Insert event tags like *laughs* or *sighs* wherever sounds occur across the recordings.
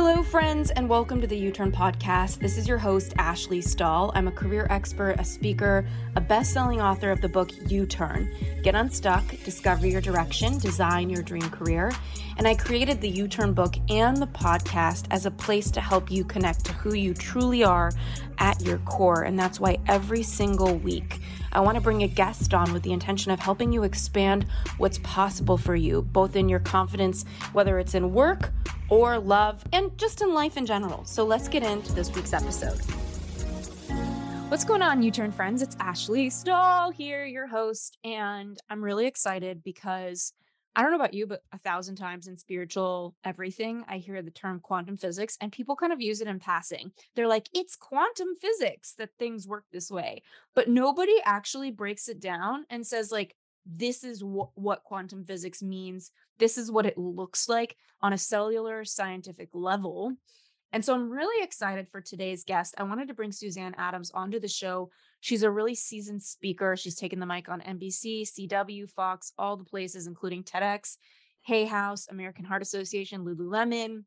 Hello, friends, and welcome to the U Turn Podcast. This is your host, Ashley Stahl. I'm a career expert, a speaker, a best selling author of the book U Turn Get Unstuck, Discover Your Direction, Design Your Dream Career. And I created the U Turn book and the podcast as a place to help you connect to who you truly are at your core. And that's why every single week, I want to bring a guest on with the intention of helping you expand what's possible for you, both in your confidence, whether it's in work or love, and just in life in general. So let's get into this week's episode. What's going on, U Turn friends? It's Ashley Stahl here, your host, and I'm really excited because I don't know about you, but a thousand times in spiritual everything, I hear the term quantum physics and people kind of use it in passing. They're like, it's quantum physics that things work this way. But nobody actually breaks it down and says, like, this is wh- what quantum physics means. This is what it looks like on a cellular scientific level. And so I'm really excited for today's guest. I wanted to bring Suzanne Adams onto the show. She's a really seasoned speaker. She's taken the mic on NBC, CW, Fox, all the places, including TEDx, Hay House, American Heart Association, Lululemon.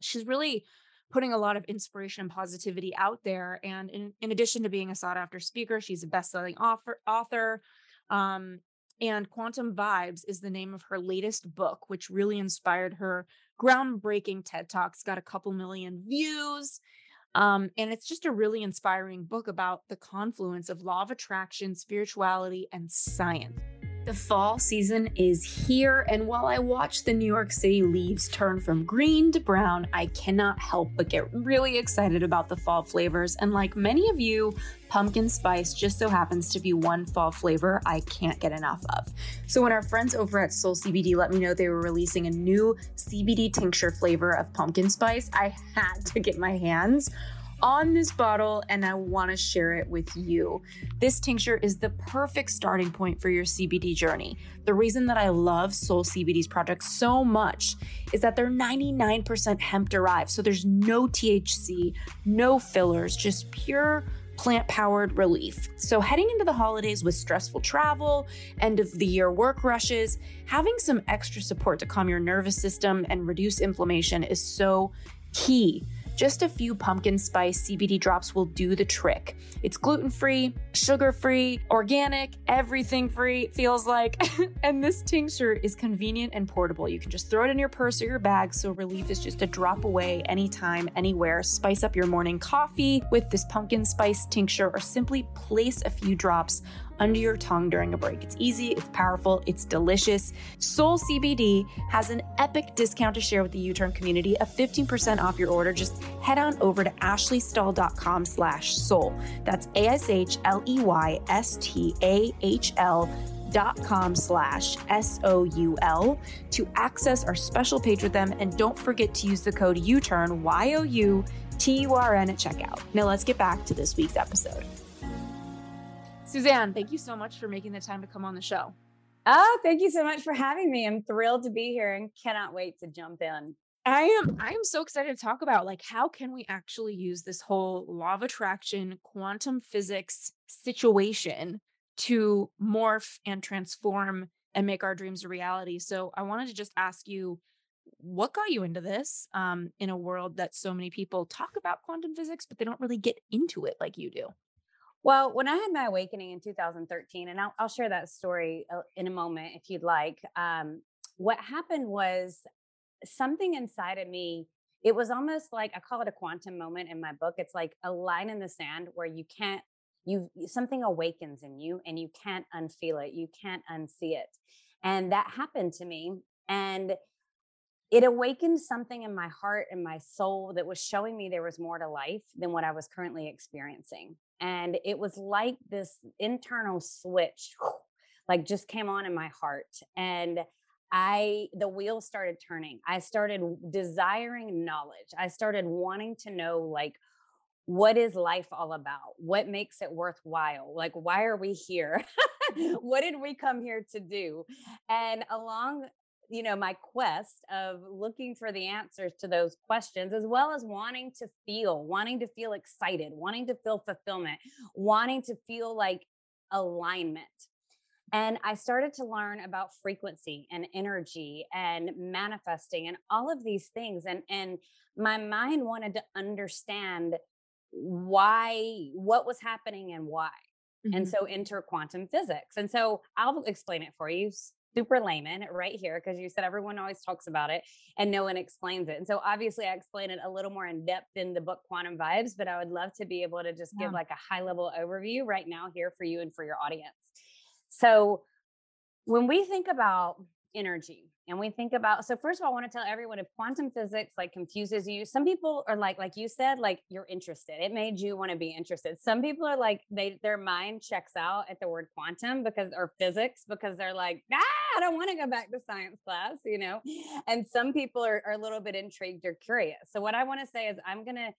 She's really putting a lot of inspiration and positivity out there. And in, in addition to being a sought after speaker, she's a best selling author. author um, and Quantum Vibes is the name of her latest book, which really inspired her groundbreaking TED Talks, got a couple million views. Um, and it's just a really inspiring book about the confluence of law of attraction, spirituality, and science. The fall season is here, and while I watch the New York City leaves turn from green to brown, I cannot help but get really excited about the fall flavors. And like many of you, pumpkin spice just so happens to be one fall flavor I can't get enough of. So when our friends over at Soul CBD let me know they were releasing a new CBD tincture flavor of pumpkin spice, I had to get my hands on this bottle and I want to share it with you. This tincture is the perfect starting point for your CBD journey. The reason that I love Soul CBD's products so much is that they're 99% hemp derived. So there's no THC, no fillers, just pure plant powered relief. So, heading into the holidays with stressful travel, end of the year work rushes, having some extra support to calm your nervous system and reduce inflammation is so key. Just a few pumpkin spice CBD drops will do the trick. It's gluten free, sugar free, organic, everything free, feels like. *laughs* and this tincture is convenient and portable. You can just throw it in your purse or your bag, so relief is just a drop away anytime, anywhere. Spice up your morning coffee with this pumpkin spice tincture, or simply place a few drops under your tongue during a break. It's easy, it's powerful, it's delicious. Soul CBD has an epic discount to share with the U-Turn community of 15% off your order. Just head on over to ashleystahl.com slash soul. That's A-S-H-L-E-Y-S-T-A-H-L dot com slash S-O-U-L to access our special page with them. And don't forget to use the code U-Turn, Y-O-U-T-U-R-N at checkout. Now let's get back to this week's episode. Suzanne, thank you so much for making the time to come on the show. Oh, thank you so much for having me. I'm thrilled to be here and cannot wait to jump in. I am I am so excited to talk about like how can we actually use this whole law of attraction quantum physics situation to morph and transform and make our dreams a reality. So I wanted to just ask you what got you into this um, in a world that so many people talk about quantum physics but they don't really get into it like you do. Well, when I had my awakening in 2013, and I'll, I'll share that story uh, in a moment if you'd like. Um, what happened was something inside of me. It was almost like I call it a quantum moment in my book. It's like a line in the sand where you can't you something awakens in you and you can't unfeel it. You can't unsee it. And that happened to me. And it awakened something in my heart and my soul that was showing me there was more to life than what I was currently experiencing and it was like this internal switch *sighs* like just came on in my heart and I the wheels started turning. I started desiring knowledge. I started wanting to know like what is life all about? What makes it worthwhile? Like why are we here? *laughs* Mm-hmm. what did we come here to do? And along you know my quest of looking for the answers to those questions as well as wanting to feel wanting to feel excited wanting to feel fulfillment wanting to feel like alignment And I started to learn about frequency and energy and manifesting and all of these things. And, and my mind wanted to understand why, what was happening and why. Mm-hmm. And so enter quantum physics. And so I'll explain it for you super layman right here because you said everyone always talks about it and no one explains it. And so obviously I explain it a little more in depth in the book Quantum Vibes, but I would love to be able to just yeah. give like a high level overview right now here for you and for your audience. So when we think about energy and we think about so first of all i want to tell everyone if quantum physics like confuses you some people are like like you said like you're interested it made you want to be interested some people are like they their mind checks out at the word quantum because or physics because they're like ah i don't want to go back to science class you know and some people are, are a little bit intrigued or curious so what i want to say is i'm gonna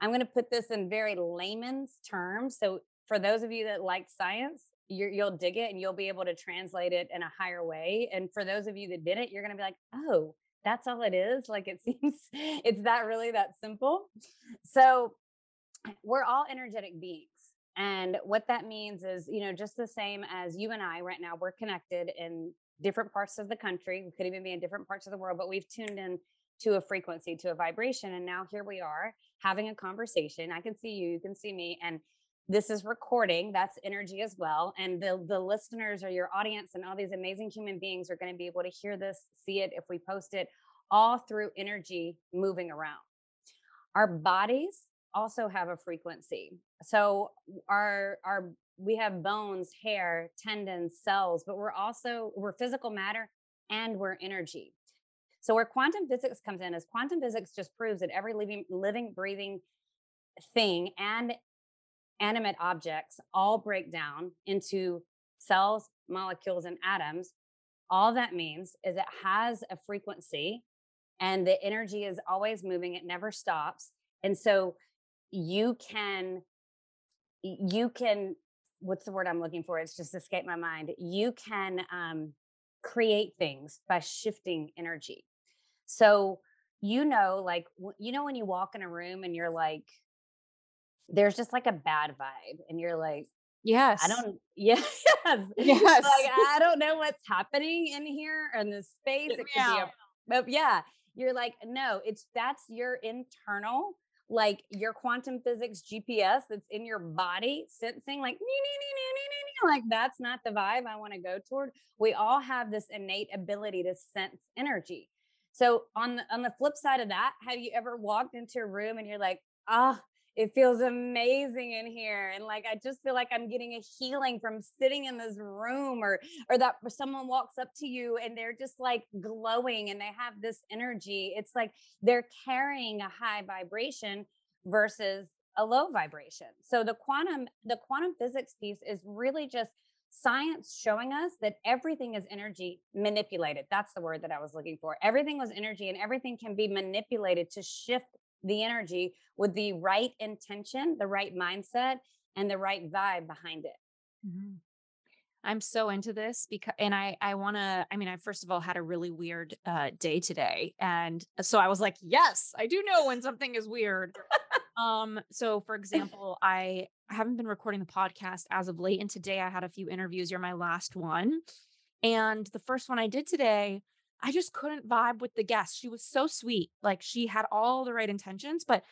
i'm gonna put this in very layman's terms so for those of you that like science you will dig it and you'll be able to translate it in a higher way. And for those of you that didn't, you're going to be like, oh, that's all it is. Like it *laughs* seems it's that really that simple. So we're all energetic beings. And what that means is, you know, just the same as you and I right now, we're connected in different parts of the country. We could even be in different parts of the world, but we've tuned in to a frequency, to a vibration. And now here we are having a conversation. I can see you, you can see me. And this is recording that's energy as well and the the listeners or your audience and all these amazing human beings are going to be able to hear this see it if we post it all through energy moving around our bodies also have a frequency so our our we have bones hair tendons cells but we're also we're physical matter and we're energy so where quantum physics comes in is quantum physics just proves that every living living breathing thing and animate objects all break down into cells, molecules, and atoms. All that means is it has a frequency and the energy is always moving, it never stops. And so you can, you can, what's the word I'm looking for? It's just escaped my mind. You can um, create things by shifting energy. So, you know, like, you know, when you walk in a room and you're like, there's just like a bad vibe and you're like yes i don't yes *laughs* yes like i don't know what's happening in here in this space it could yeah. be a, but yeah you're like no it's that's your internal like your quantum physics gps that's in your body sensing like like that's not the vibe i want to go toward. We all have this innate ability to sense energy. So on the on the flip side of that have you ever walked into a room and you're like ah oh, it feels amazing in here and like i just feel like i'm getting a healing from sitting in this room or or that someone walks up to you and they're just like glowing and they have this energy. It's like they're carrying a high vibration versus a low vibration. So the quantum the quantum physics piece is really just science showing us that everything is energy manipulated. That's the word that i was looking for. Everything was energy and everything can be manipulated to shift the energy with the right intention, the right mindset, and the right vibe behind it. Mm-hmm. I'm so into this because, and I, I want to, I mean, I first of all had a really weird uh, day today. And so I was like, yes, I do know when something is weird. um, so for example, I haven't been recording the podcast as of late. And today I had a few interviews. You're my last one. And the first one I did today, I just couldn't vibe with the guest. She was so sweet. Like she had all the right intentions, but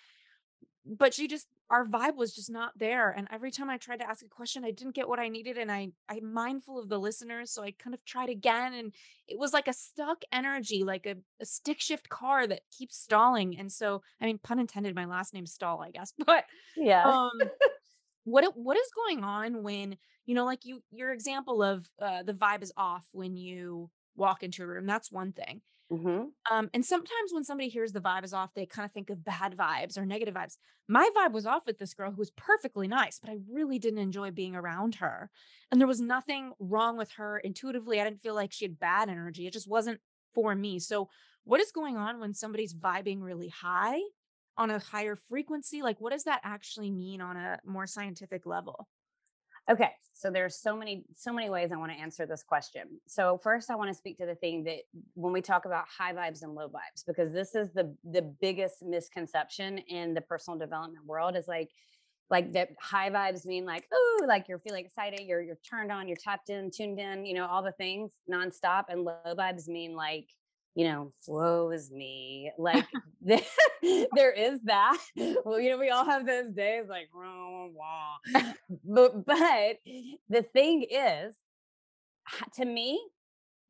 but she just our vibe was just not there and every time i tried to ask a question i didn't get what i needed and i i'm mindful of the listeners so i kind of tried again and it was like a stuck energy like a, a stick shift car that keeps stalling and so i mean pun intended my last name's stall i guess *laughs* but yeah um *laughs* what what is going on when you know like you your example of uh, the vibe is off when you walk into a room. That's one thing. Mm-hmm. Um, and sometimes when somebody hears the vibe is off, they kind of think of bad vibes or negative vibes. My vibe was off with this girl who was perfectly nice, but I really didn't enjoy being around her. And there was nothing wrong with her intuitively. I didn't feel like she had bad energy. It just wasn't for me. So, what is going on when somebody's vibing really high on a higher frequency? Like, what does that actually mean on a more scientific level? Okay, so there's so many so many ways I want to answer this question. So first I want to speak to the thing that when we talk about high vibes and low vibes because this is the the biggest misconception in the personal development world is like like that high vibes mean like oh like you're feeling excited you're you're turned on you're tapped in tuned in you know all the things nonstop and low vibes mean like you know woe is me like *laughs* *laughs* there is that well you know we all have those days like wah, wah. *laughs* but but the thing is to me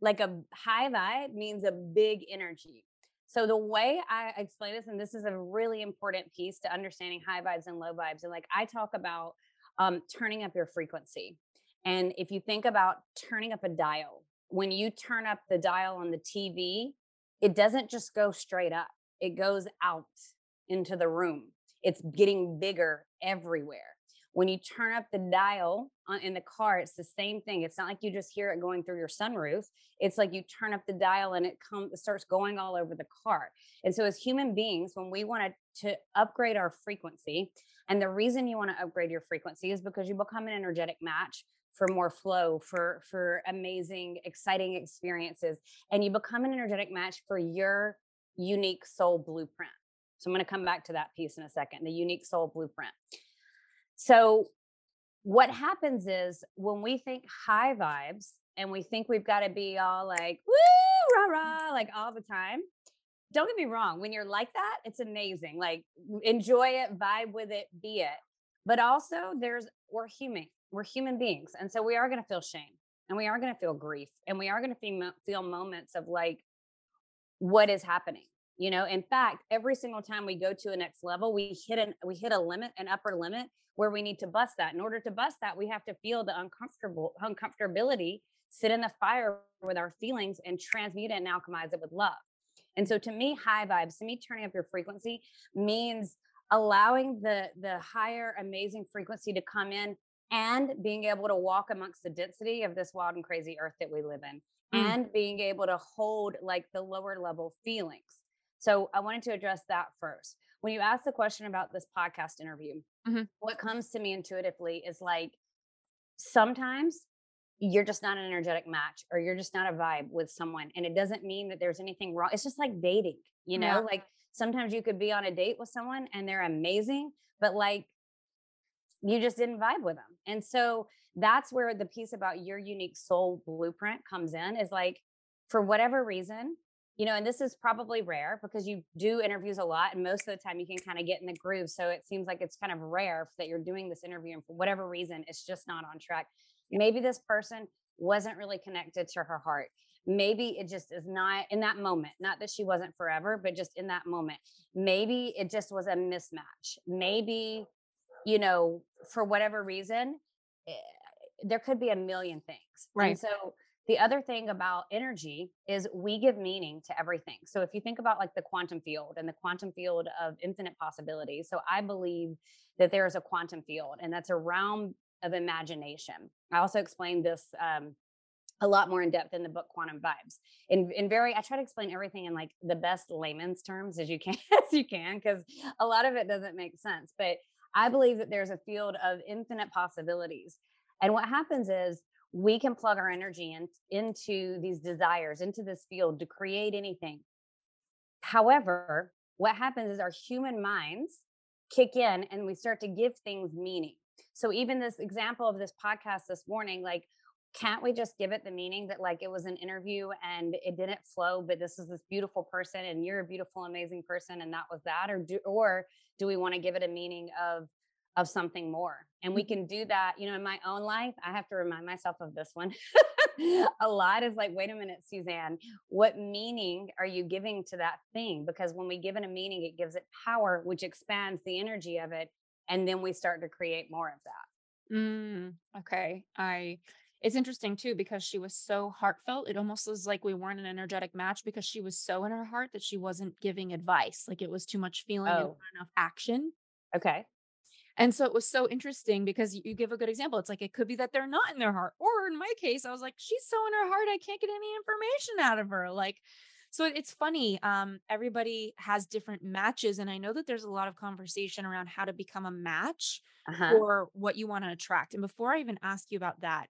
like a high vibe means a big energy so the way I explain this, and this is a really important piece to understanding high vibes and low vibes, and like I talk about um, turning up your frequency. And if you think about turning up a dial, when you turn up the dial on the TV, it doesn't just go straight up, it goes out into the room. It's getting bigger everywhere. When you turn up the dial in the car, it's the same thing. It's not like you just hear it going through your sunroof. It's like you turn up the dial and it comes starts going all over the car. And so as human beings, when we want to upgrade our frequency, and the reason you want to upgrade your frequency is because you become an energetic match for more flow for for amazing exciting experiences and you become an energetic match for your unique soul blueprint so i'm going to come back to that piece in a second the unique soul blueprint so, what happens is when we think high vibes and we think we've got to be all like, woo, rah, rah, like all the time. Don't get me wrong. When you're like that, it's amazing. Like, enjoy it, vibe with it, be it. But also, there's, we're human, we're human beings. And so we are going to feel shame and we are going to feel grief and we are going to feel, feel moments of like, what is happening? you know in fact every single time we go to a next level we hit an we hit a limit an upper limit where we need to bust that in order to bust that we have to feel the uncomfortable uncomfortability sit in the fire with our feelings and transmute it and alchemize it with love and so to me high vibes to me turning up your frequency means allowing the the higher amazing frequency to come in and being able to walk amongst the density of this wild and crazy earth that we live in mm. and being able to hold like the lower level feelings so I wanted to address that first. When you ask the question about this podcast interview, mm-hmm. what comes to me intuitively is like sometimes you're just not an energetic match or you're just not a vibe with someone. And it doesn't mean that there's anything wrong. It's just like dating, you know, yeah. like sometimes you could be on a date with someone and they're amazing, but like you just didn't vibe with them. And so that's where the piece about your unique soul blueprint comes in is like, for whatever reason, you know, and this is probably rare because you do interviews a lot, and most of the time you can kind of get in the groove. So it seems like it's kind of rare that you're doing this interview, and for whatever reason, it's just not on track. Maybe this person wasn't really connected to her heart. Maybe it just is not in that moment, not that she wasn't forever, but just in that moment. Maybe it just was a mismatch. Maybe, you know, for whatever reason, eh, there could be a million things. Right. And so the other thing about energy is we give meaning to everything. So if you think about like the quantum field and the quantum field of infinite possibilities, so I believe that there is a quantum field and that's a realm of imagination. I also explained this um, a lot more in depth in the book Quantum Vibes. In in very, I try to explain everything in like the best layman's terms as you can, *laughs* as you can, because a lot of it doesn't make sense. But I believe that there's a field of infinite possibilities. And what happens is we can plug our energy in, into these desires, into this field to create anything. However, what happens is our human minds kick in and we start to give things meaning. So, even this example of this podcast this morning, like, can't we just give it the meaning that like it was an interview and it didn't flow but this is this beautiful person and you're a beautiful amazing person and that was that or do or do we want to give it a meaning of of something more. And we mm-hmm. can do that, you know, in my own life. I have to remind myself of this one *laughs* a lot is like, wait a minute, Suzanne, what meaning are you giving to that thing? Because when we give it a meaning, it gives it power, which expands the energy of it. And then we start to create more of that. Mm, okay. I, it's interesting too because she was so heartfelt. It almost was like we weren't an energetic match because she was so in her heart that she wasn't giving advice. Like it was too much feeling oh. and not enough action. Okay. And so it was so interesting because you give a good example. It's like it could be that they're not in their heart. Or in my case, I was like, she's so in her heart, I can't get any information out of her. Like, so it's funny. Um, everybody has different matches. And I know that there's a lot of conversation around how to become a match uh-huh. for what you want to attract. And before I even ask you about that,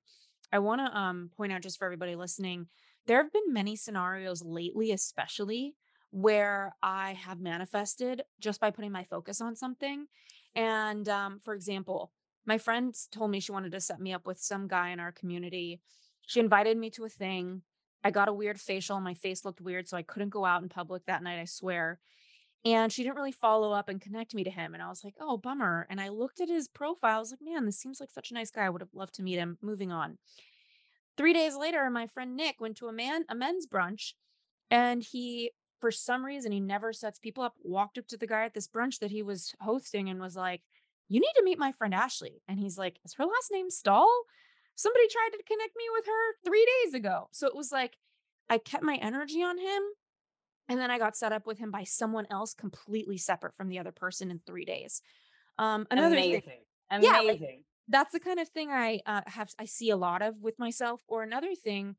I want to um, point out just for everybody listening, there have been many scenarios lately, especially where I have manifested just by putting my focus on something And um, for example, my friend told me she wanted to set me up with some guy in our community. She invited me to a thing. I got a weird facial. My face looked weird, so I couldn't go out in public that night, I swear. And she didn't really follow up and connect me to him. And I was like, oh, bummer. And I looked at his profile. I was like, man, this seems like such a nice guy. I would have loved to meet him. Moving on. Three days later, my friend Nick went to a man a men's brunch, and he, for some reason, he never sets people up. Walked up to the guy at this brunch that he was hosting and was like, "You need to meet my friend Ashley." And he's like, "Is her last name Stahl?" Somebody tried to connect me with her three days ago. So it was like I kept my energy on him. And then I got set up with him by someone else completely separate from the other person in three days. Um, another Amazing. thing, Amazing. Yeah, like, that's the kind of thing I uh, have I see a lot of with myself. Or another thing,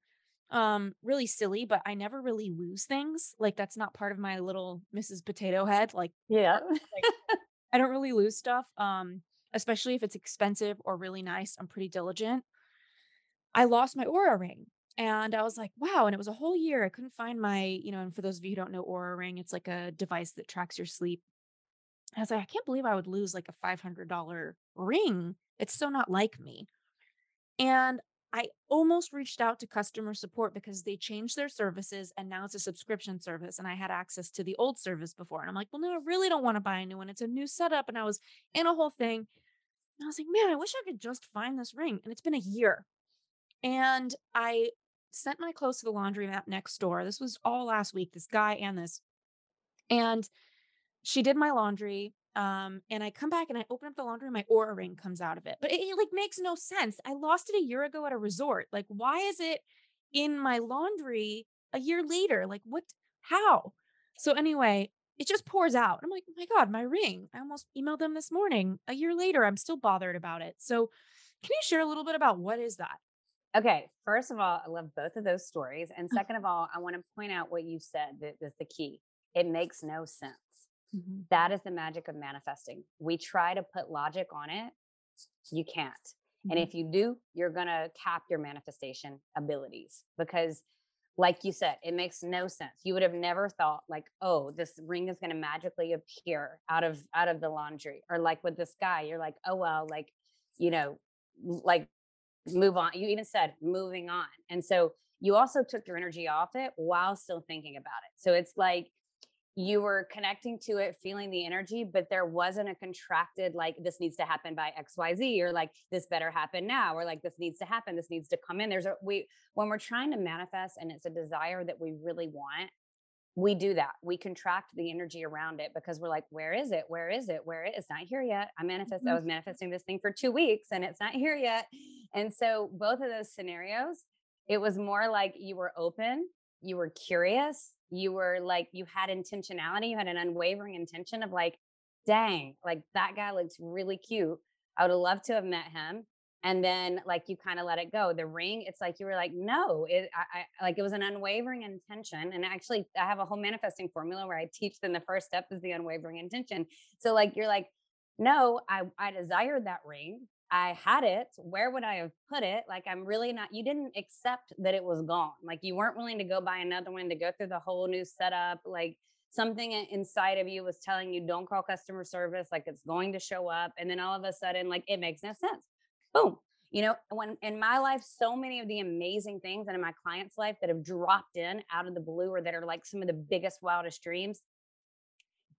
um, really silly, but I never really lose things. Like that's not part of my little Mrs. Potato Head. Like yeah, *laughs* like, I don't really lose stuff. Um, especially if it's expensive or really nice. I'm pretty diligent. I lost my Oura ring. And I was like, wow. And it was a whole year. I couldn't find my, you know, and for those of you who don't know Oura Ring, it's like a device that tracks your sleep. I was like, I can't believe I would lose like a $500 ring. It's so not like me. And I almost reached out to customer support because they changed their services and now it's a subscription service. And I had access to the old service before. And I'm like, well, no, I really don't want to buy a new one. It's a new setup. And I was in a whole thing. And I was like, man, I wish I could just find this ring. And it's been a year. And I sent my clothes to the laundromat next door. This was all last week, this guy and this. And she did my laundry. Um, and I come back and I open up the laundry, and my Oura ring comes out of it. But it, it like makes no sense. I lost it a year ago at a resort. Like, why is it in my laundry a year later? Like, what how? So anyway, it just pours out. I'm like, oh my God, my ring. I almost emailed them this morning. A year later, I'm still bothered about it. So can you share a little bit about what is that? Okay, first of all, I love both of those stories. And second of all, I want to point out what you said that is the key. It makes no sense. Mm-hmm. That is the magic of manifesting. We try to put logic on it, you can't. Mm-hmm. And if you do, you're going to cap your manifestation abilities because like you said, it makes no sense. You would have never thought like, oh, this ring is going to magically appear out of out of the laundry or like with this guy, you're like, oh well, like, you know, like move on. You even said moving on. And so you also took your energy off it while still thinking about it. So it's like you were connecting to it, feeling the energy, but there wasn't a contracted, like, this needs to happen by XYZ, or like, this better happen now, or like, this needs to happen, this needs to come in. There's a, we, when we're trying to manifest and it's a desire that we really want, we do that. We contract the energy around it because we're like, where is it? Where is it? Where it? It's not here yet. I manifest, mm-hmm. I was manifesting this thing for two weeks and it's not here yet. And so both of those scenarios, it was more like you were open, you were curious, you were like, you had intentionality, you had an unwavering intention of like, dang, like that guy looks really cute. I would have loved to have met him and then like you kind of let it go. The ring it's like you were like no it I, I, like it was an unwavering intention and actually i have a whole manifesting formula where i teach them the first step is the unwavering intention. So like you're like no i i desired that ring. I had it. Where would i have put it? Like i'm really not you didn't accept that it was gone. Like you weren't willing to go buy another one to go through the whole new setup. Like something inside of you was telling you don't call customer service. Like it's going to show up. And then all of a sudden like it makes no sense boom. You know, when in my life, so many of the amazing things and in my clients' life that have dropped in out of the blue or that are like some of the biggest, wildest dreams,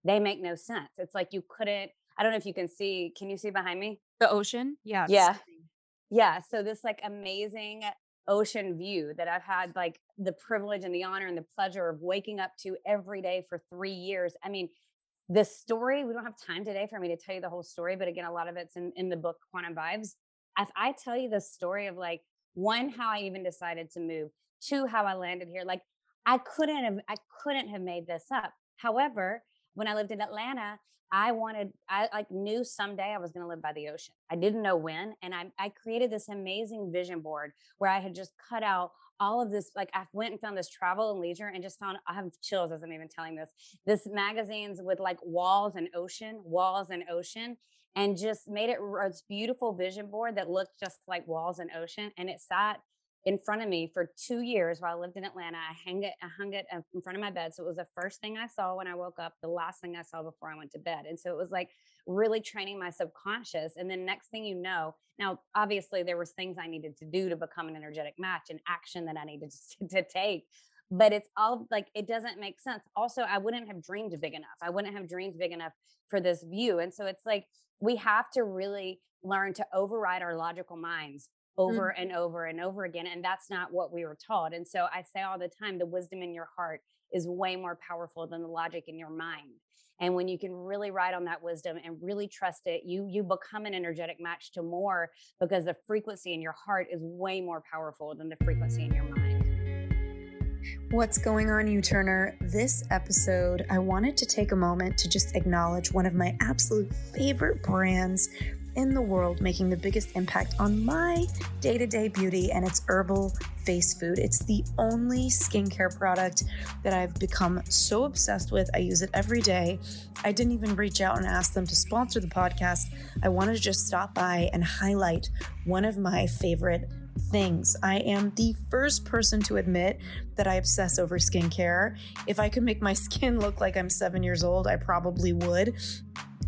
they make no sense. It's like you couldn't, I don't know if you can see, can you see behind me? The ocean? Yeah. Yeah. Yeah. So this like amazing ocean view that I've had like the privilege and the honor and the pleasure of waking up to every day for three years. I mean, the story, we don't have time today for me to tell you the whole story, but again, a lot of it's in, in the book Quantum Vibes if I tell you the story of like one, how I even decided to move, two, how I landed here, like I couldn't have, I couldn't have made this up. However, when I lived in Atlanta, I wanted, I like knew someday I was going to live by the ocean. I didn't know when. And I, I created this amazing vision board where I had just cut out all of this. Like I went and found this travel and leisure and just found, I have chills as I'm even telling this, this magazines with like walls and ocean, walls and ocean and just made it a beautiful vision board that looked just like walls and ocean. And it sat in front of me for two years while I lived in Atlanta. I hung it, I hung it uh, in front of my bed. So it was the first thing I saw when I woke up, the last thing I saw before I went to bed. And so it was like really training my subconscious. And then next thing you know, now obviously there was things I needed to do to become an energetic match and action that I needed *laughs* to, to take. But it's all like it doesn't make sense. Also, I wouldn't have dreamed big enough. I wouldn't have dreamed big enough for this view. And so it's like we have to really learn to override our logical minds over mm. and over and over again. And that's not what we were taught. And so I say all the time the wisdom in your heart is way more powerful than the logic in your mind. And when you can really ride on that wisdom and really trust it, you you become an energetic match to more because the frequency in your heart is way more powerful than the frequency in your mind. What's going on, you Turner? This episode, I wanted to take a moment to just acknowledge one of my absolute favorite brands in the world making the biggest impact on my day to day beauty, and it's herbal face food. It's the only skincare product that I've become so obsessed with. I use it every day. I didn't even reach out and ask them to sponsor the podcast. I wanted to just stop by and highlight one of my favorite things. I am the first person to admit that I obsess over skincare. If I could make my *laughs* skin look like I'm seven years old, I probably would.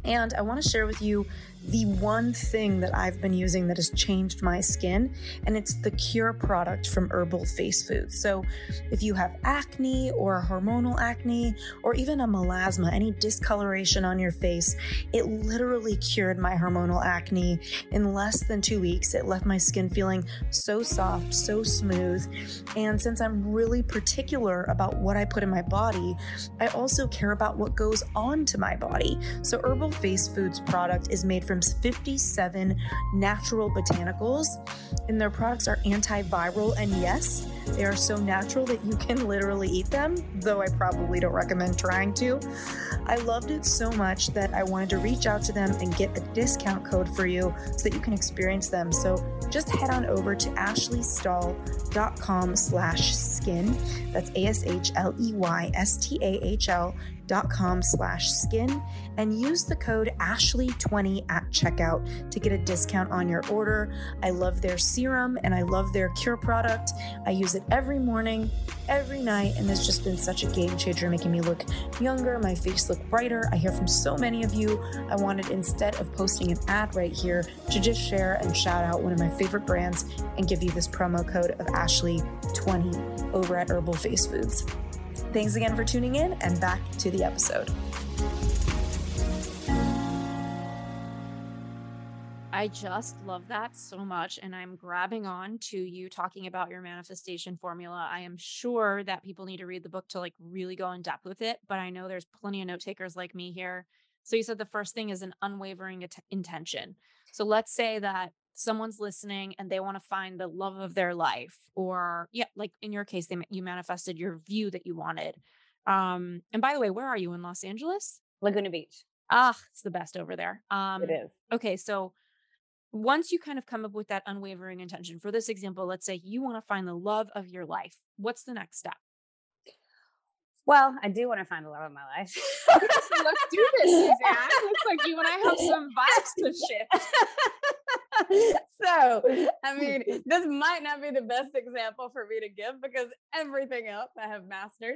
And I want to share with you the one thing that I've been using that has changed my skin, and it's the Cure product from Herbal Face Foods. So, if you have acne or hormonal acne, or even a melasma, any discoloration on your face, it literally cured my hormonal acne in less than two weeks. It left my skin feeling so soft, so smooth. And since I'm really particular about what I put in my body, I also care about what goes on to my body. So, Herbal Face Foods product is made from 57 natural botanicals, and their products are antiviral. And yes, they are so natural that you can literally eat them, though I probably don't recommend trying to. I loved it so much that I wanted to reach out to them and get a discount code for you so that you can experience them. So just head on over to ashleystahl.com slash skin. That's A-S-H-L-E-Y-S-T-A-H-L com slash skin and use the code Ashley20 at checkout to get a discount on your order. I love their serum and I love their cure product. I use it every morning, every night, and it's just been such a game changer, making me look younger, my face look brighter. I hear from so many of you. I wanted, instead of posting an ad right here, to just share and shout out one of my favorite brands and give you this promo code of Ashley20 over at Herbal Face Foods. Thanks again for tuning in, and back to the episode. I just love that so much. And I'm grabbing on to you talking about your manifestation formula. I am sure that people need to read the book to like really go in depth with it, but I know there's plenty of note takers like me here. So you said the first thing is an unwavering at- intention. So let's say that someone's listening and they want to find the love of their life or yeah, like in your case they you manifested your view that you wanted. Um and by the way, where are you in Los Angeles? Laguna Beach. Ah, it's the best over there. Um it is. Okay, so once you kind of come up with that unwavering intention, for this example, let's say you want to find the love of your life. What's the next step? Well, I do want to find the love of my life. so let's do this, Suzanne. Looks like you and I have *laughs* some vibes to shift. *laughs* so, I mean, *laughs* this might not be the best example for me to give because everything else I have mastered.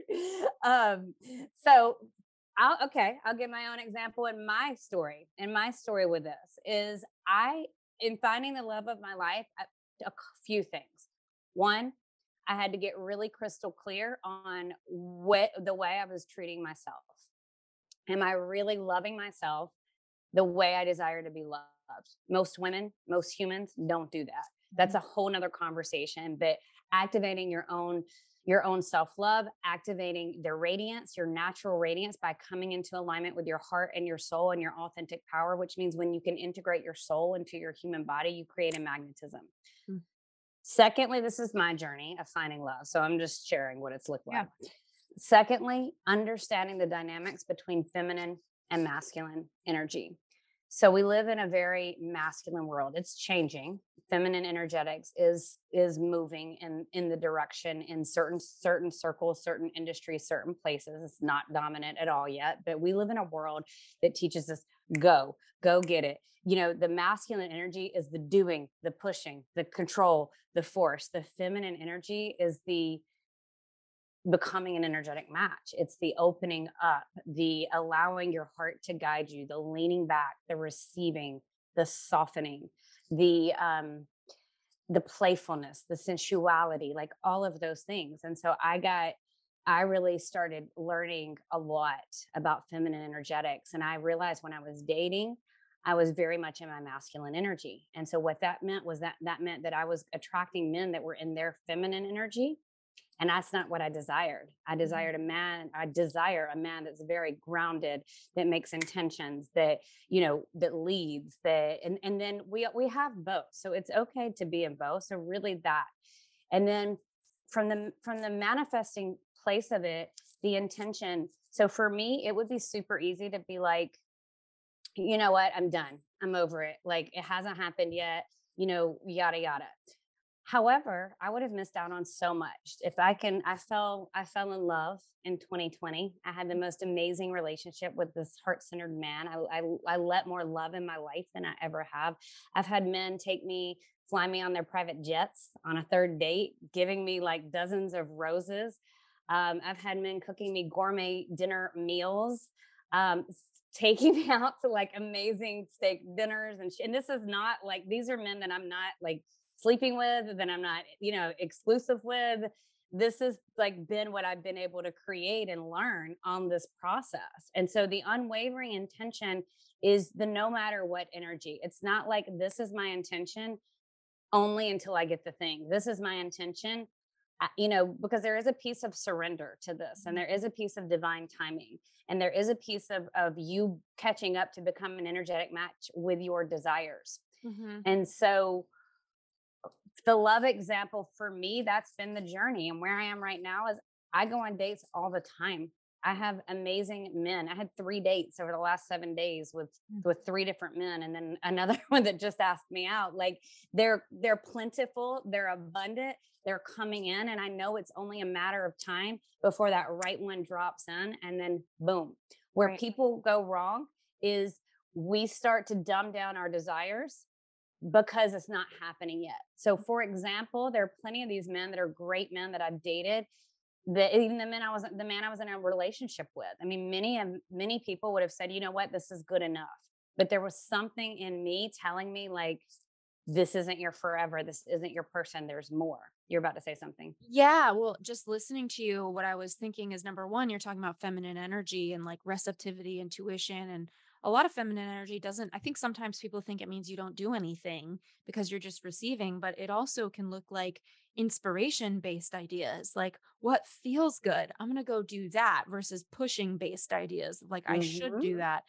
Um, so, I'll okay, I'll give my own example in my story. And my story with this is I in finding the love of my life, a few things. One, I had to get really crystal clear on what the way I was treating myself. Am I really loving myself the way I desire to be loved? Most women, most humans don't do that. That's mm-hmm. a whole nother conversation. But activating your own your own self love, activating the radiance, your natural radiance by coming into alignment with your heart and your soul and your authentic power, which means when you can integrate your soul into your human body, you create a magnetism. Mm. Secondly, this is my journey of finding love. So I'm just sharing what it's looked like. Yeah. Secondly, understanding the dynamics between feminine and masculine energy. So we live in a very masculine world it's changing feminine energetics is is moving in in the direction in certain certain circles certain industries certain places it's not dominant at all yet but we live in a world that teaches us go go get it. You know the masculine energy is the doing the pushing the control the force the feminine energy is the becoming an energetic match. It's the opening up, the allowing your heart to guide you, the leaning back, the receiving, the softening, the um the playfulness, the sensuality, like all of those things. And so I got I really started learning a lot about feminine energetics and I realized when I was dating I was very much in my masculine energy. And so what that meant was that that meant that I was attracting men that were in their feminine energy and that's not what i desired. I mm-hmm. desired a man i desire a man that's very grounded that makes intentions that you know that leads that and and then we we have both. So it's okay to be in both. So really that. And then from the from the manifesting place of it the intention. So for me it would be super easy to be like you know what? I'm done. I'm over it. Like it hasn't happened yet you know yada yada However, I would have missed out on so much. If I can, I fell, I fell in love in 2020. I had the most amazing relationship with this heart-centered man. I, I, I let more love in my life than I ever have. I've had men take me, fly me on their private jets on a third date, giving me like dozens of roses. Um, I've had men cooking me gourmet dinner meals. Um, taking *laughs* me out to like amazing steak dinners and sh- and this is not like these are men that I'm not like sleeping with, that I'm not, you know, exclusive with. This has like been what I've been able to create and learn on this process. And so the unwavering intention is the no matter what energy. It's not like this is my intention only until I get the thing. This is my intention you know because there is a piece of surrender to this and mm-hmm. there is a piece of divine timing and there is a piece of of you catching up to become an energetic match with your desires mm-hmm. and so the love example for me, that's been the journey. And where I am right now is I go on dates all the time. I have amazing men. I had three dates over the last seven days with mm. with three different men, and then another *laughs* one that just asked me out. Like they're they're plentiful, they're abundant, they're coming in, and I know it's only a matter of time before that right one drops in, and then boom. Where right. people go wrong is we start to dumb down our desires because it's not happening yet. So, mm. for example, there are plenty of these men that are great men that I've dated. That even the men I was the man I was in a relationship with. I mean, many of many people would have said, you know what, this is good enough. But there was something in me telling me like, this isn't your forever. This isn't your person. There's more. You're about to say something. Yeah. Well, just listening to you, what I was thinking is number one, you're talking about feminine energy and like receptivity, intuition, and a lot of feminine energy doesn't i think sometimes people think it means you don't do anything because you're just receiving but it also can look like inspiration based ideas like what feels good? I'm going to go do that versus pushing based ideas like mm-hmm. i should do mm-hmm. that.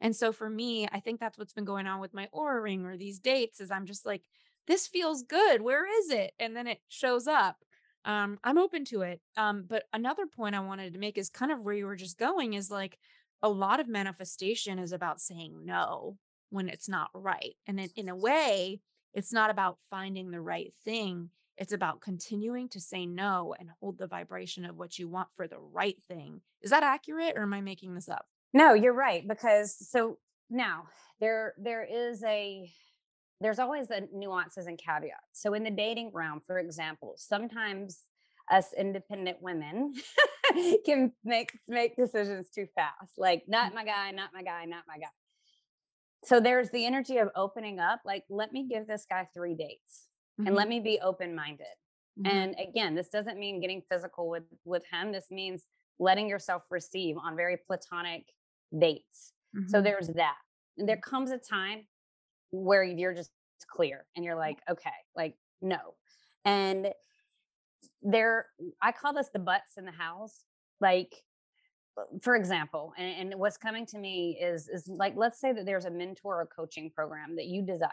And so for me i think that's what's been going on with my Oura ring or these dates is i'm just like this feels good. Where is it? And then it shows up. Um, i'm open to it. Um, but another point i wanted to make is kind of where you were just going is like a lot of manifestation is about saying no when it's not right. And in, in a way, it's not about finding the right thing. It's about continuing to say no and hold the vibration of what you want for the right thing. Is that accurate or am I making this up? No, you're right because so now there there is a there's always a nuances and caveats. So in the dating realm, for example, sometimes us independent women *laughs* *laughs* can make make decisions too fast. Like not my guy, not my guy, not my guy. So there's the energy of opening up, like let me give this guy 3 dates mm-hmm. and let me be open-minded. Mm-hmm. And again, this doesn't mean getting physical with with him. This means letting yourself receive on very platonic dates. Mm-hmm. So there's that. And there comes a time where you're just clear and you're like, okay, like no. And there i call this the butts in the house like uh, for example and, and, what's coming to me is is like let's say that there's a mentor or coaching program that you desire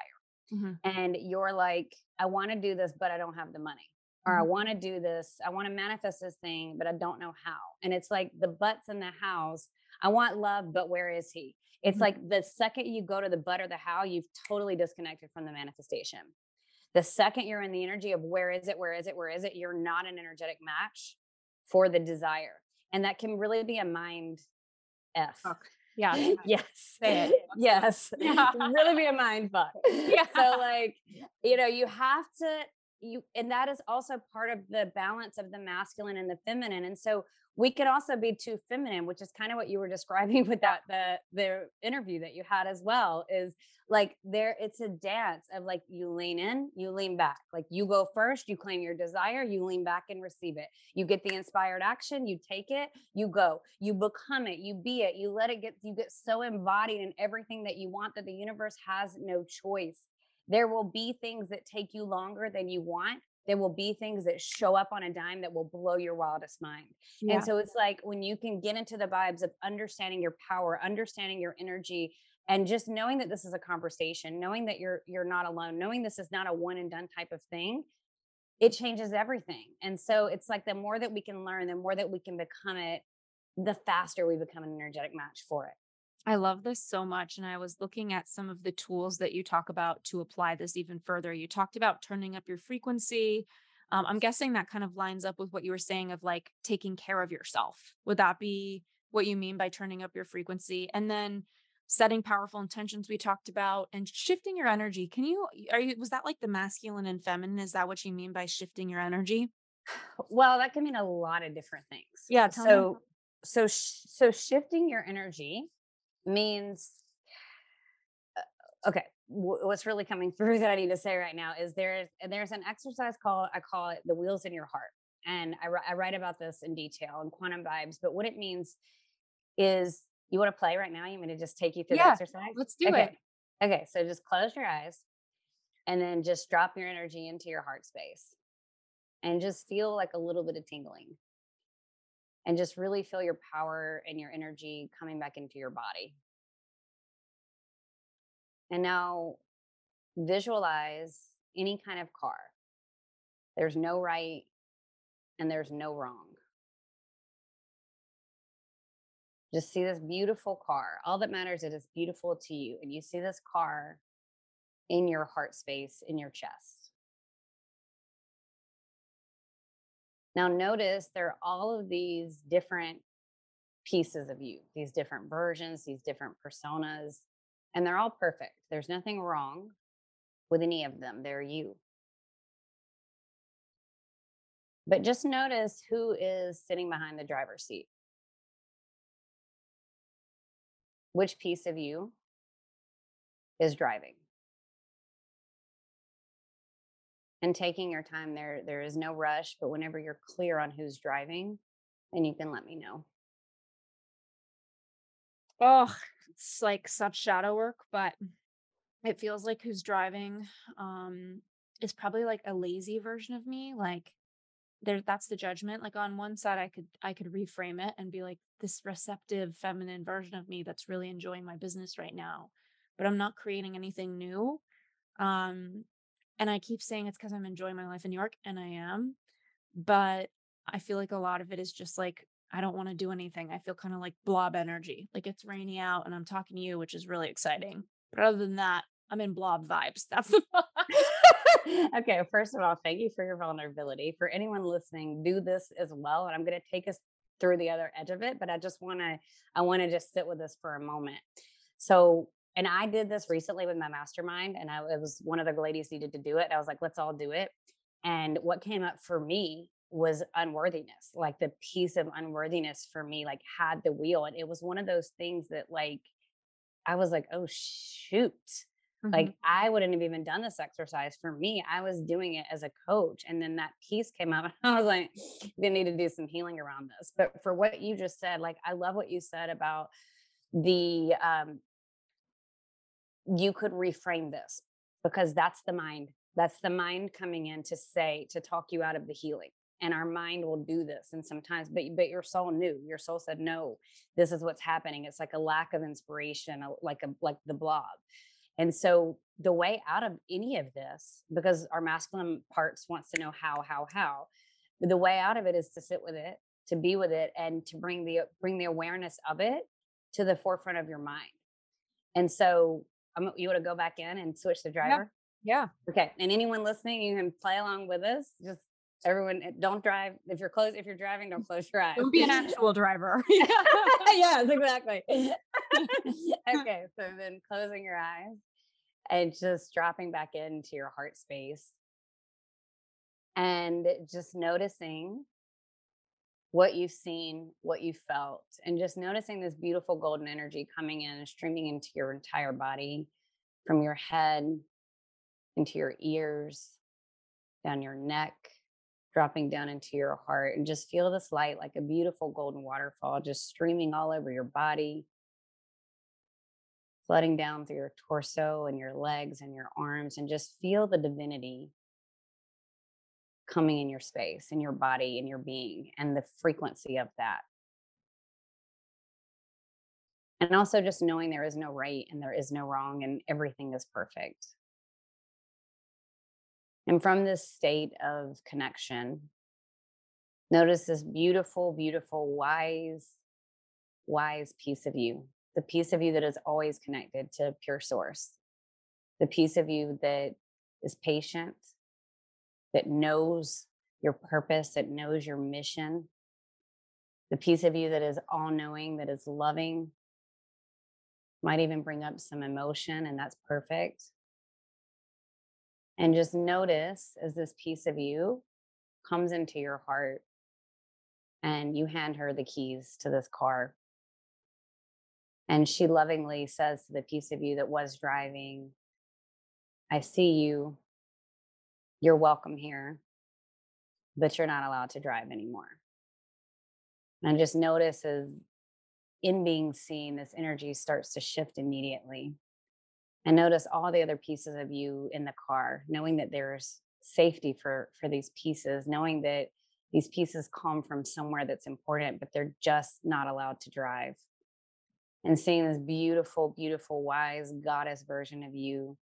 mm-hmm. and you're like i want to do this but i don't have the money or I Mhm. want to do this. I want to manifest this thing, but I don't know how. And it's like the butts in the house. I want love, but where is he? It's Mhm. like the second you go to the but or the how, you've totally disconnected from the manifestation. The second you're in the energy of where is it, where is it, where is it, you're not an energetic match for the desire. And that can really be a mind F. Fuck. Yeah. *laughs* yes. *laughs* Yes. Yeah. really be a mind fuck. *laughs* Yeah. So like, you know, you have to you and that is also part of the balance of the masculine and the feminine. And so we could also be too feminine, which is kind of what you were describing *laughs* with that the the interview that you had as well is like there it's a dance of like you lean in, you lean back. Like you go first, you claim your desire, you lean back and receive it. You get the inspired action, you take it, you go. You become it, you be it, you let it get you get so embodied in everything that you want that the universe has no choice. There will be things that take you longer than you want. There will be things that show up on a dime that will blow your wildest mind. Yeah. And so it's like when you can get into the vibes of understanding your power, understanding your energy, and just knowing that this is a conversation, knowing that you're you're not alone, knowing this is not a one and done type of thing, it changes everything. And so it's like the more that we can learn, the more that we can become it, the faster we become an energetic match for it. I love this so much. And I was looking at some of the tools that you talk about to apply this even further. You talked about turning up your frequency. Um, I'm guessing that kind of lines up with what you were saying of like taking care of yourself. Would that be what you mean by turning up your frequency? And then setting powerful intentions we talked about and shifting your energy. Can you, are you, was that like the masculine and feminine? Is that what you mean by shifting your energy? Well, that can mean a lot of different things. Yeah, tell me So, so, sh- so shifting your energy means, uh, okay. What's really coming *laughs* through that I need to say right now is there's There's an exercise called I call it the wheels in your heart, and I, I write about this in detail in Quantum Vibes. But what it means is, you want to play right now? You want me to just take you through Yeah, the exercise? Let's do okay. it. Okay, so just close your eyes and then just drop your energy into your heart space and just feel like a little bit of tingling. And just really feel your power and your energy coming back into your body. And now visualize any kind of car. There's no right and there's no wrong. Just see this beautiful car. All that matters is it's beautiful to you. And you see this car in your heart space, in your chest. Now, notice there are all of these different pieces of you, these different versions, these different personas, and they're all perfect. There's nothing wrong with any of them. They're you. But just notice who is sitting behind the driver's seat. Which piece of you is driving? And taking your time there, there is no rush, but whenever you're clear on who's driving, then you can let me know. Oh, it's like such shadow work, but it feels like who's driving um is probably like a lazy version of me. Like there that's the judgment. Like on one side I could I could reframe it and be like this receptive feminine version of me that's really enjoying my business right now. But I'm not creating anything new. Um and I keep saying it's because I'm enjoying my life in New York, and I am. But I feel like a lot of it is just like I don't want to do anything. I feel kind of like blob energy. Like it's rainy out and I'm talking to you, which is really exciting. But other than that, I'm in blob vibes. *laughs* That's *laughs* the okay, first of all, thank you for your vulnerability. For anyone listening, do this as well. And I'm going to take us through the other edge of it, but I just want to I want to just sit with this for a moment. So, and I did this recently with my mastermind, and I it was one of the ladies needed to do it. I was like, let's all do it. And what came up for me was unworthiness. Like the piece of unworthiness for me, like had the wheel. And it was one of those things that like I was like, oh shoot. Like I wouldn't have even done this exercise for me. I was doing it as a coach. And then that piece came up *laughs* and I was like, they need to do some healing around this. But for what you just said, like I love what you said about the um you could reframe this because that's the mind. That's the mind coming in to say, to talk you out of the healing. And our mind will do this. And sometimes, but but your soul knew. Your soul said, no, this is what's happening. It's like a lack of inspiration, like a like the blob. And so the way out of any of this, because our masculine parts wants to know how, how, how, the way out of it is to sit with it, to be with it, and to bring the bring the awareness of it to the forefront of your mind. And so I'm, you want to go back in and switch the driver? Yeah. Okay. And anyone listening, you can play along with us. Just everyone eh, don't drive if you're close if you're driving don't close your eyes don't be an *laughs* actual driver *laughs* yes exactly *laughs* okay so then closing your eyes and just dropping back into your heart space and just noticing what you've seen, what you felt, and just noticing this beautiful golden energy coming in and streaming into your entire body from your head into your ears, down your neck, dropping down into your heart, and just feel this light like a beautiful golden waterfall just streaming all over your body, flooding down through your torso and your legs and your arms, and just feel the divinity coming in your space, in your body, in your being, and the frequency of that. And also just knowing there is no right and there is no wrong and everything is perfect. And from this state of connection, notice this beautiful, beautiful, wise, wise piece of you, the piece of you that is always connected to pure source, the piece of you that is patient, that knows your purpose, that knows your mission, the piece of you that is all knowing, that is loving, might even bring up some emotion, and that's perfect. And just notice as this piece of you comes into your heart and you hand her the keys to this car. And she lovingly says to the piece of you that was driving, I see you you're welcome here, but you're not allowed to drive anymore. And just notice as in being seen, this energy starts to shift immediately. And notice all the other pieces of you in the car, knowing that there's safety for for these pieces, knowing that these pieces come from somewhere that's important, but they're just not allowed to drive. And seeing this beautiful, beautiful, wise goddess version of you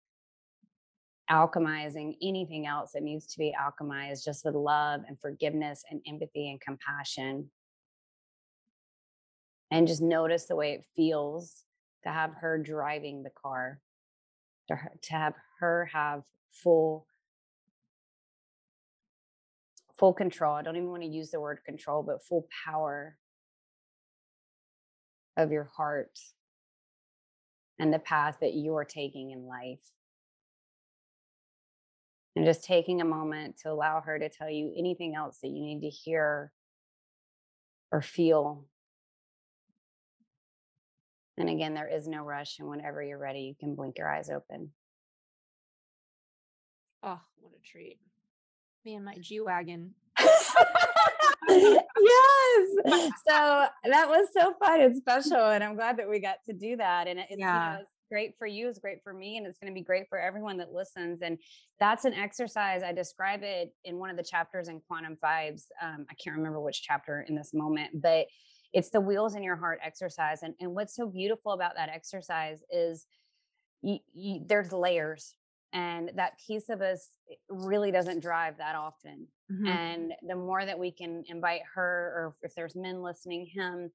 alchemizing anything else that needs to be alchemized just with love and forgiveness and empathy and compassion. And just notice the way it feels to have her driving the car, to, her, to have her have full full control. I don't even want to use the word control, but full power of your heart and the path that you are taking in life and just taking a moment to allow her to tell you anything else that you need to hear or feel. And again, there is no rush. And whenever you're ready, you can blink your eyes open. Oh, what a treat. Me and my G Wagon. *laughs* yes. *laughs* So that was so fun and special. And I'm glad that we got to do that. And it's, yeah. you know, great for you is great for me and it's going to be great for everyone that listens and that's an exercise i describe it in one of the chapters in quantum vibes um, i can't remember which chapter in this moment but it's the wheels in your heart exercise and, and what's so beautiful about that exercise is you, you, there's layers and that piece of us really doesn't drive that often mm-hmm. and the more that we can invite her or if there's men listening him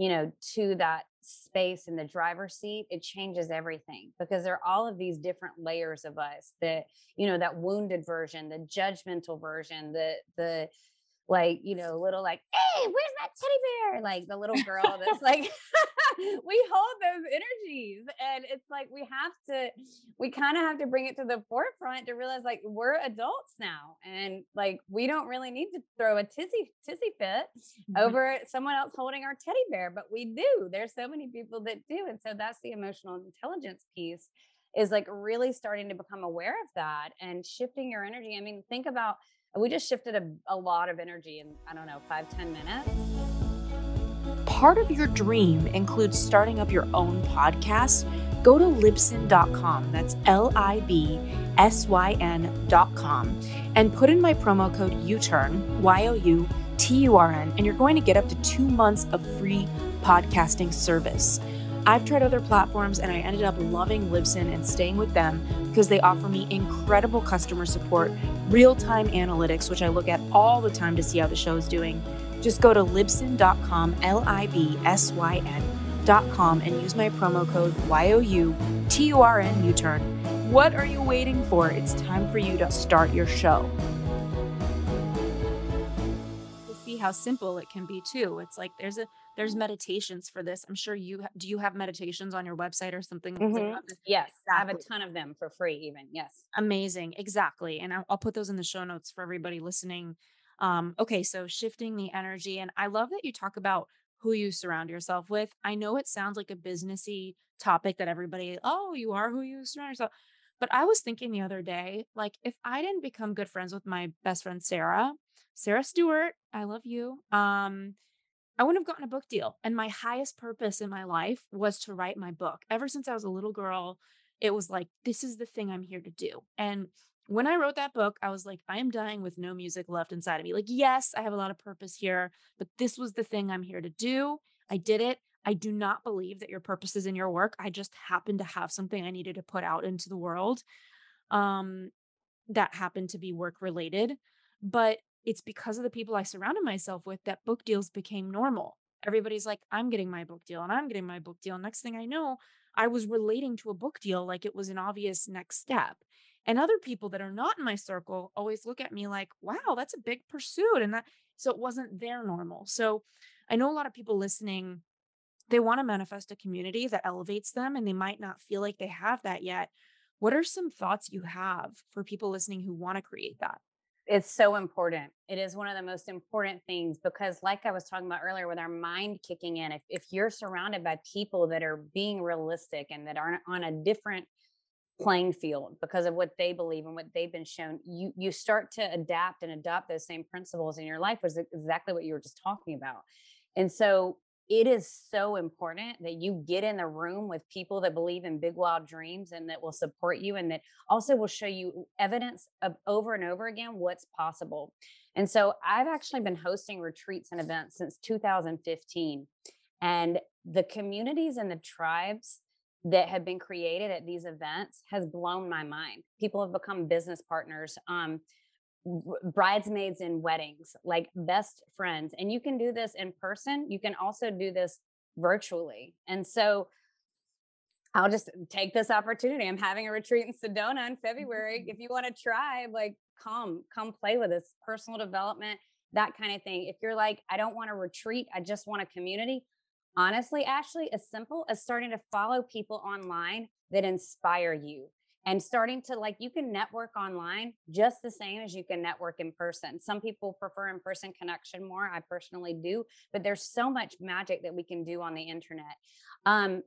you know, to that space in the driver's seat, it changes everything because there are all of these different layers of us that, you know, that wounded version, the judgmental version, the, the, like, you know, little like, hey, where's that teddy bear? Like the little girl that's like, *laughs* we hold those energies. And it's like we have to, we kind of have to bring it to the forefront to realize like we're adults now. And like we don't really need to throw a tizzy tizzy fit mm-hmm. over someone else holding our teddy bear, but we do. There's so many people that do. And so that's the emotional intelligence piece is like really starting to become aware of that and shifting your energy. I mean, think about we just shifted a, a lot of energy in, I don't know, five ten minutes. Part of your dream includes starting up your own podcast. Go to libsyn.com, that's L I B S Y N.com, and put in my promo code YOUTURN, Y O U T U R N, and you're going to get up to two months of free podcasting service. I've tried other platforms and I ended up loving Libsyn and staying with them because they offer me incredible customer support, real time analytics, which I look at all the time to see how the show is doing. Just go to libsyn.com, L I B S Y N.com, and use my promo code Y O U T U R N U turn. What are you waiting for? It's time for you to start your show. To see how simple it can be, too. It's like there's a there's meditations for this. I'm sure you do you have meditations on your website or something? Mm-hmm. Yes, exactly. I have a ton of them for free even. Yes. Amazing. Exactly. And I'll, I'll put those in the show notes for everybody listening um, okay, so shifting the energy. And I love that you talk about who you surround yourself with. I know it sounds like a businessy topic that everybody, oh, you are who you surround yourself. But I was thinking the other day, like if I didn't become good friends with my best friend Sarah, Sarah Stewart, I love you. Um, I wouldn't have gotten a book deal. And my highest purpose in my life was to write my book. Ever since I was a little girl, it was like, this is the thing I'm here to do. And when I wrote that book, I was like, I am dying with no music left inside of me. Like, yes, I have a lot of purpose here, but this was the thing I'm here to do. I did it. I do not believe that your purpose is in your work. I just happened to have something I needed to put out into the world um, that happened to be work related. But it's because of the people I surrounded myself with that book deals became normal. Everybody's like, I'm getting my book deal and I'm getting my book deal. Next thing I know, I was relating to a book deal like it was an obvious next step. And other people that are not in my circle always look at me like, wow, that's a big pursuit. And that, so it wasn't their normal. So I know a lot of people listening, they want to manifest a community that elevates them and they might not feel like they have that yet. What are some thoughts you have for people listening who want to create that? It's so important. It is one of the most important things because, like I was talking about earlier, with our mind kicking in, if, if you're surrounded by people that are being realistic and that aren't on a different playing field because of what they believe and what they've been shown you you start to adapt and adopt those same principles in your life was exactly what you were just talking about and so it is so important that you get in the room with people that believe in big wild dreams and that will support you and that also will show you evidence of over and over again what's possible and so i've actually been hosting retreats and events since 2015 and the communities and the tribes that have been created at these events has blown my mind. People have become business partners, um, bridesmaids in weddings, like best friends. And you can do this in person. You can also do this virtually. And so I'll just take this opportunity. I'm having a retreat in Sedona in February. *laughs* If you want to try, like, come, come play with us, personal development, that kind of thing. If you're like, I don't want a retreat, I just want a community, honestly, Ashley, as simple as starting to follow people online that inspire you and starting to like you can network online just the same as you can network in person. Some people prefer in person connection more. I personally do, but there's so much magic that we can do on the internet. Um,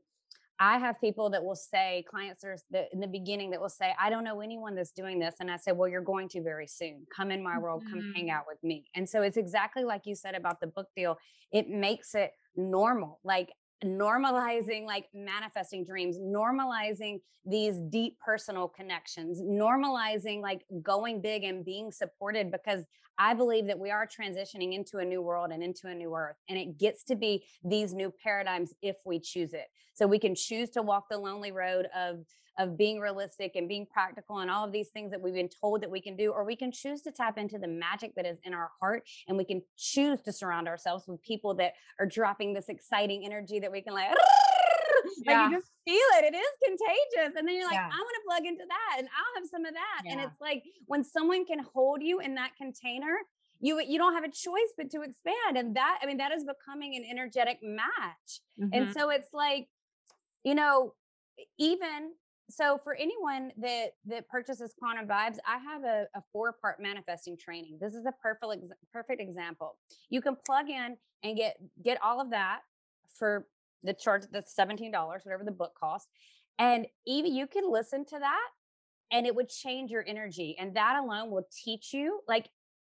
I have people that will say, clients are in the beginning that will say, I don't know anyone that's doing this. And I say, Well, you're going to very soon. Come in my world, mm-hmm. come hang mm-hmm. out with me. And so it's exactly like you said about the book deal. It makes it normal, like normalizing like manifesting dreams, normalizing these deep personal connections, normalizing like going big and being supported because I believe that we are transitioning into a new world and into a new earth. And it gets to be these new paradigms if we choose it. So we can choose to walk the lonely road of of being realistic and being practical and all of these things that we've been told that we can do or we can choose to tap into the magic that is in our heart and we can choose to surround ourselves with people that are dropping this exciting energy that we can like yeah. *laughs* like you just feel it. It is contagious. And then you're like, yeah. I want to plug into that and I'll have some of that. Yeah. And it's like when someone can hold you in that container, you you don't have a choice but to expand. And that, I mean, that is becoming an energetic match. Mm-hmm. And so it's like, you know, even so for anyone that that purchases quantum vibes i have a, a four part manifesting training. This is a perfect perfect example. You can plug in and get get all of that for the charge that's $17 whatever the book cost and even you can listen to that and it would change your energy and that alone will teach you like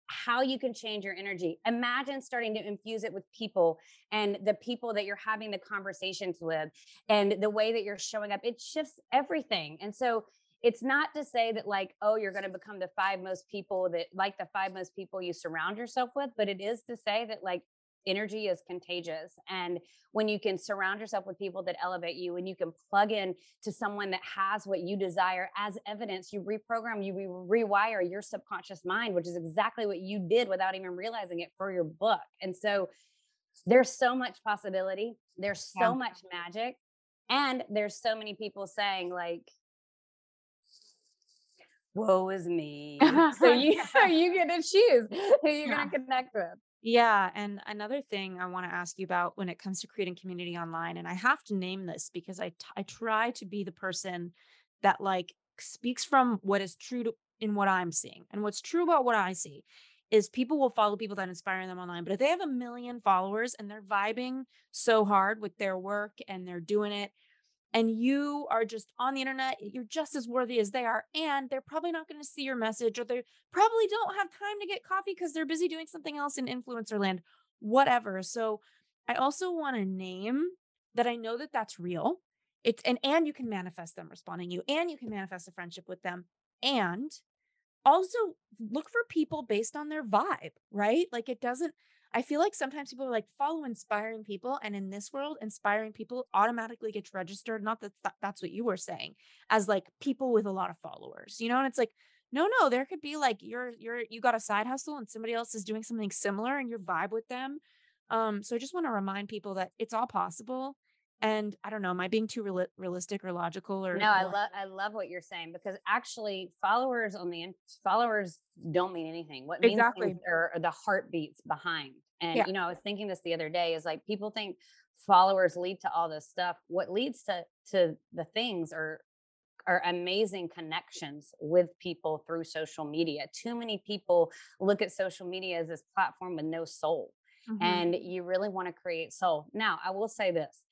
how you can change your energy. Imagine starting to infuse it with people and the people that you're having the conversations with and the way that you're showing up. It shifts everything. And so it's not to say that like oh you're going to become the five most people that like the five most people you surround yourself with but it is to say that like energy is contagious. And when you can surround yourself with people that elevate you and you can plug in to someone that has what you desire as evidence, you reprogram, you re- rewire your subconscious mind, which is exactly what you did without even realizing it for your book. And so there's so much possibility, there's so yeah. much magic. And there's so many people saying, like, woe is me. so *laughs* you *laughs* you get to choose who you're yeah. going to connect with. Yeah. And another thing I want to ask you about when it comes to creating community online, and I have to name this because I, t- I try to be the person that like speaks from what is true to, in what I'm seeing. And what's true about what I see is people will follow people that inspire them online. But if they have a million followers and they're vibing so hard with their work and they're doing it and you are just on the internet, you're just as worthy as they are. And they're probably not going to see your message, or they probably don't have time to get coffee because they're busy doing something else in influencer land, whatever. So I also want to name that I know that that's real. It's and and you can manifest them responding you, and you can manifest a friendship with them, and also look for people based on their vibe, right? Like it doesn't I feel like sometimes people are like follow inspiring people, and in this world, inspiring people automatically gets registered. Not that th- that's what you were saying, as like people with a lot of followers, you know. And it's like, no, no, there could be like you're you're you got a side hustle, and somebody else is doing something similar, and you vibe with them. Um, so I just want to remind people that it's all possible, and I don't know, am I being too real- realistic or logical or No, I love I love what you're saying because actually followers on the followers don't mean anything. What means exactly. are the heartbeats behind. And yeah. you know, I was thinking this the other day is like people think followers lead to all this stuff. What leads to to the things are are amazing connections with people through social media. Too many people look at social media as this platform with no soul. Mm-hmm. And you really want to create soul. Now, I will say this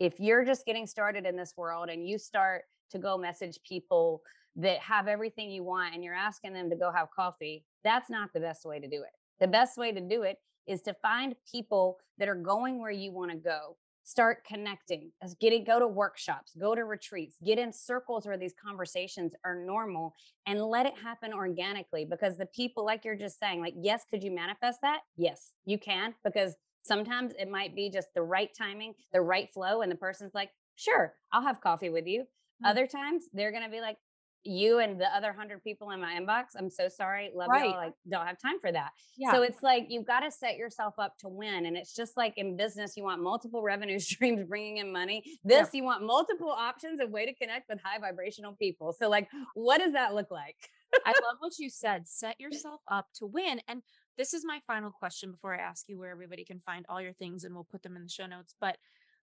if you're just getting started in this world and you start to go message people that have everything you want and you're asking them to go have coffee, that's not the best way to do it. The best way to do it is to find people that are going where you want to go. Start connecting, as getting go to workshops, go to retreats, get in circles where these conversations are normal and let it happen organically because the people like you're just saying like yes, could you manifest that? Yes, you can because Sometimes it might be just the right timing, the right flow, and the person's like, sure, I'll have coffee with you. Mm-hmm. Other times they're going to be like, you and the other hundred people in my inbox, I'm so sorry. Love right. y'all. Like, don't have time for that. Yeah. So it's like you've got to set yourself up to win. And it's just like in business, you want multiple revenue *laughs* streams bringing in money. This, yeah. you want multiple options of way to connect with high vibrational people. So, like, what does that look like? I *laughs* love what you said. Set yourself up to win. And this is my final question before I ask you where everybody can find all your things and we'll put them in the show notes. But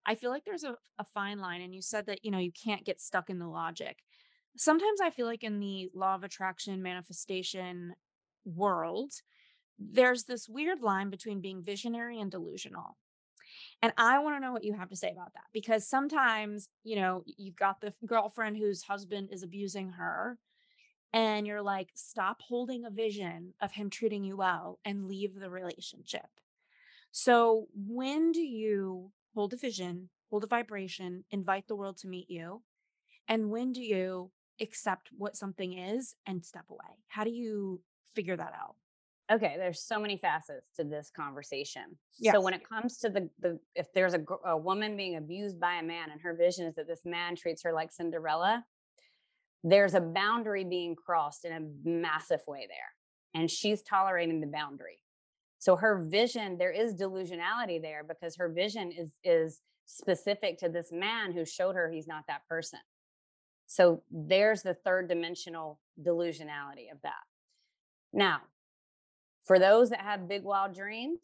I feel like there's a, a fine line, and you said that, you know, you can't get stuck in the logic. Sometimes I feel like in the law of attraction manifestation world, there's this weird line between being visionary and delusional. And I want to know what you have to say about that because sometimes, you know, you've got the girlfriend whose husband is abusing her and you're like, stop holding a vision of him treating you well and leave the relationship. So, when do you hold a vision, hold a vibration, invite the world to meet you? And when do you accept what something is and step away? How do you figure that out? Okay, there's so many facets to this conversation. Yes. So when it comes to the the if there's a, a woman being abused by a man and her vision is that this man treats her like Cinderella, there's a boundary being crossed in a massive way there and she's tolerating the boundary so her vision there is delusionality there because her vision is is specific to this man who showed her he's not that person so there's the third dimensional delusionality of that now for those that have big wild dreams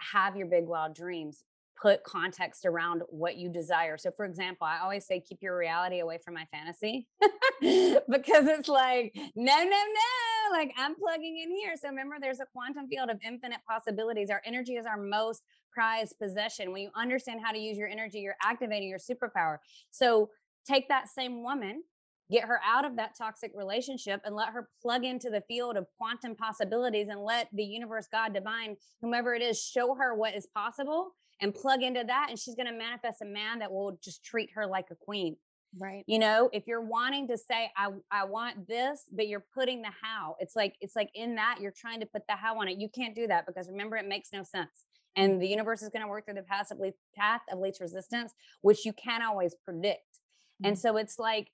have your big wild dreams put context around what you desire. So, for example, I always say, keep your reality away from my fantasy *laughs* because it's like, no, no, no, like I'm plugging in here. So, remember, there's a quantum field of infinite possibilities. Our energy is our most prized possession. When you understand how to use your energy, you're activating your superpower. So, take that same woman get her out of that toxic relationship and let her plug into the field of quantum possibilities and let the universe god divine whomever it is show her what is possible and plug into that and she's going to manifest a man that will just treat her like a queen Right. You know, if you're wanting to say, I, I want this, but you're putting the how, it's like, it's like in that you're trying to put the how on it. You can't do that because remember, it makes no sense. And the universe is going to work through the path of, least, path of least resistance, which you can't always predict. Mm-hmm. And so it's like,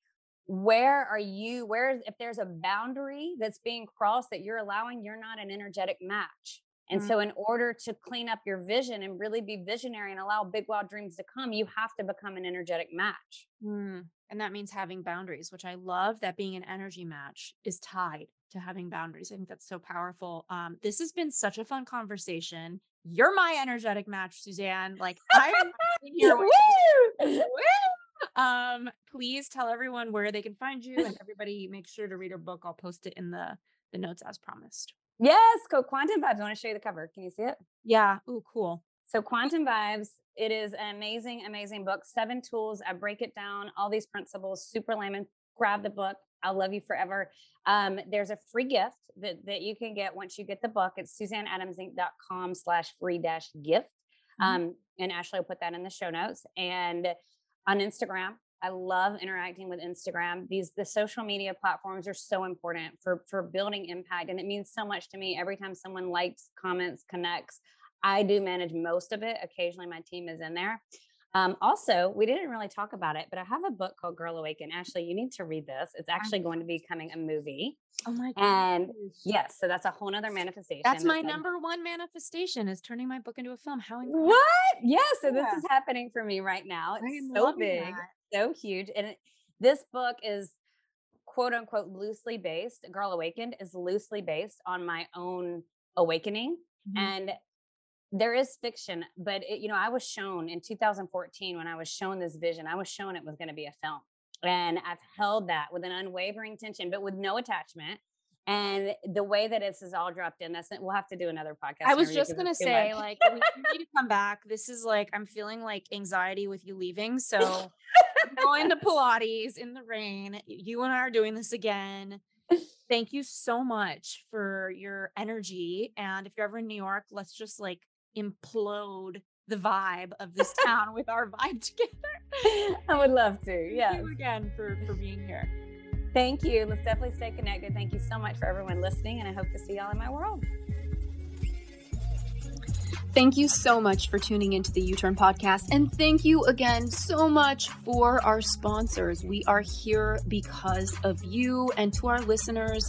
where are you? Where is, if there's a boundary that's being crossed that you're allowing, you're not an energetic match. And mm-hmm. so, in order to clean up your vision and really be visionary and allow big, wild dreams to come, you have to become an energetic match. Mm. And that means having boundaries, which I love that being an energy match is tied to having boundaries. I think that's so powerful. Um, this has been such a fun conversation. You're my energetic match, Suzanne. Like I'm *laughs* here with you. Um, please tell everyone where they can find you and everybody make sure to read her book. I'll post it in the the notes as promised. Yes, go Quantum Vibes. I want to show you the cover. Can you see it? Yeah. Oh, cool. So Quantum Vibes, it is an amazing, amazing book. Seven tools. I break it down, all these principles, super layman. Grab the book. I'll love you forever. Um, there's a free gift that, that you can get once you get the book. It's suzanneadamsinc.com slash free dash gift. Mm-hmm. Um, and Ashley will put that in the show notes. And on Instagram, I love interacting with Instagram. These the social media platforms are so important for for building impact and it means so much to me every time someone likes, comments, connects. I do manage most of it. Occasionally my team is in there. Um, also, we didn't really talk about it, but I have a book called Girl Awaken. Ashley, you need to read this. It's actually going to be coming a movie. Oh my god! And yes, so that's a whole nother manifestation. That's my number one manifestation is turning my book into a film. How incredible. what? Yeah, so yeah. this is happening for me right now. It's so big, that. so huge, and it, this book is quote unquote loosely based. Girl Awakened is loosely based on my own awakening. Mm-hmm. And there is fiction, but it, you know, I was shown in 2014 when I was shown this vision, I was shown it was going to be a film. And I've held that with an unwavering tension, but with no attachment. And the way that this is all dropped in, that's we'll have to do another podcast. I was just gonna say, like, we need to come back. This is like I'm feeling like anxiety with you leaving. So I'm going to Pilates in the rain. You and I are doing this again. Thank you so much for your energy. And if you're ever in New York, let's just like implode the vibe of this *laughs* town with our vibe *laughs* together. I would love to. Yeah. again for for being here. Thank you. Let's definitely stay connected. Thank you so much for everyone listening, and I hope to see y'all in my world. Thank you so much for tuning into the YouTurn podcast. And thank you again so much for our sponsors. We are here because of you and to our listeners.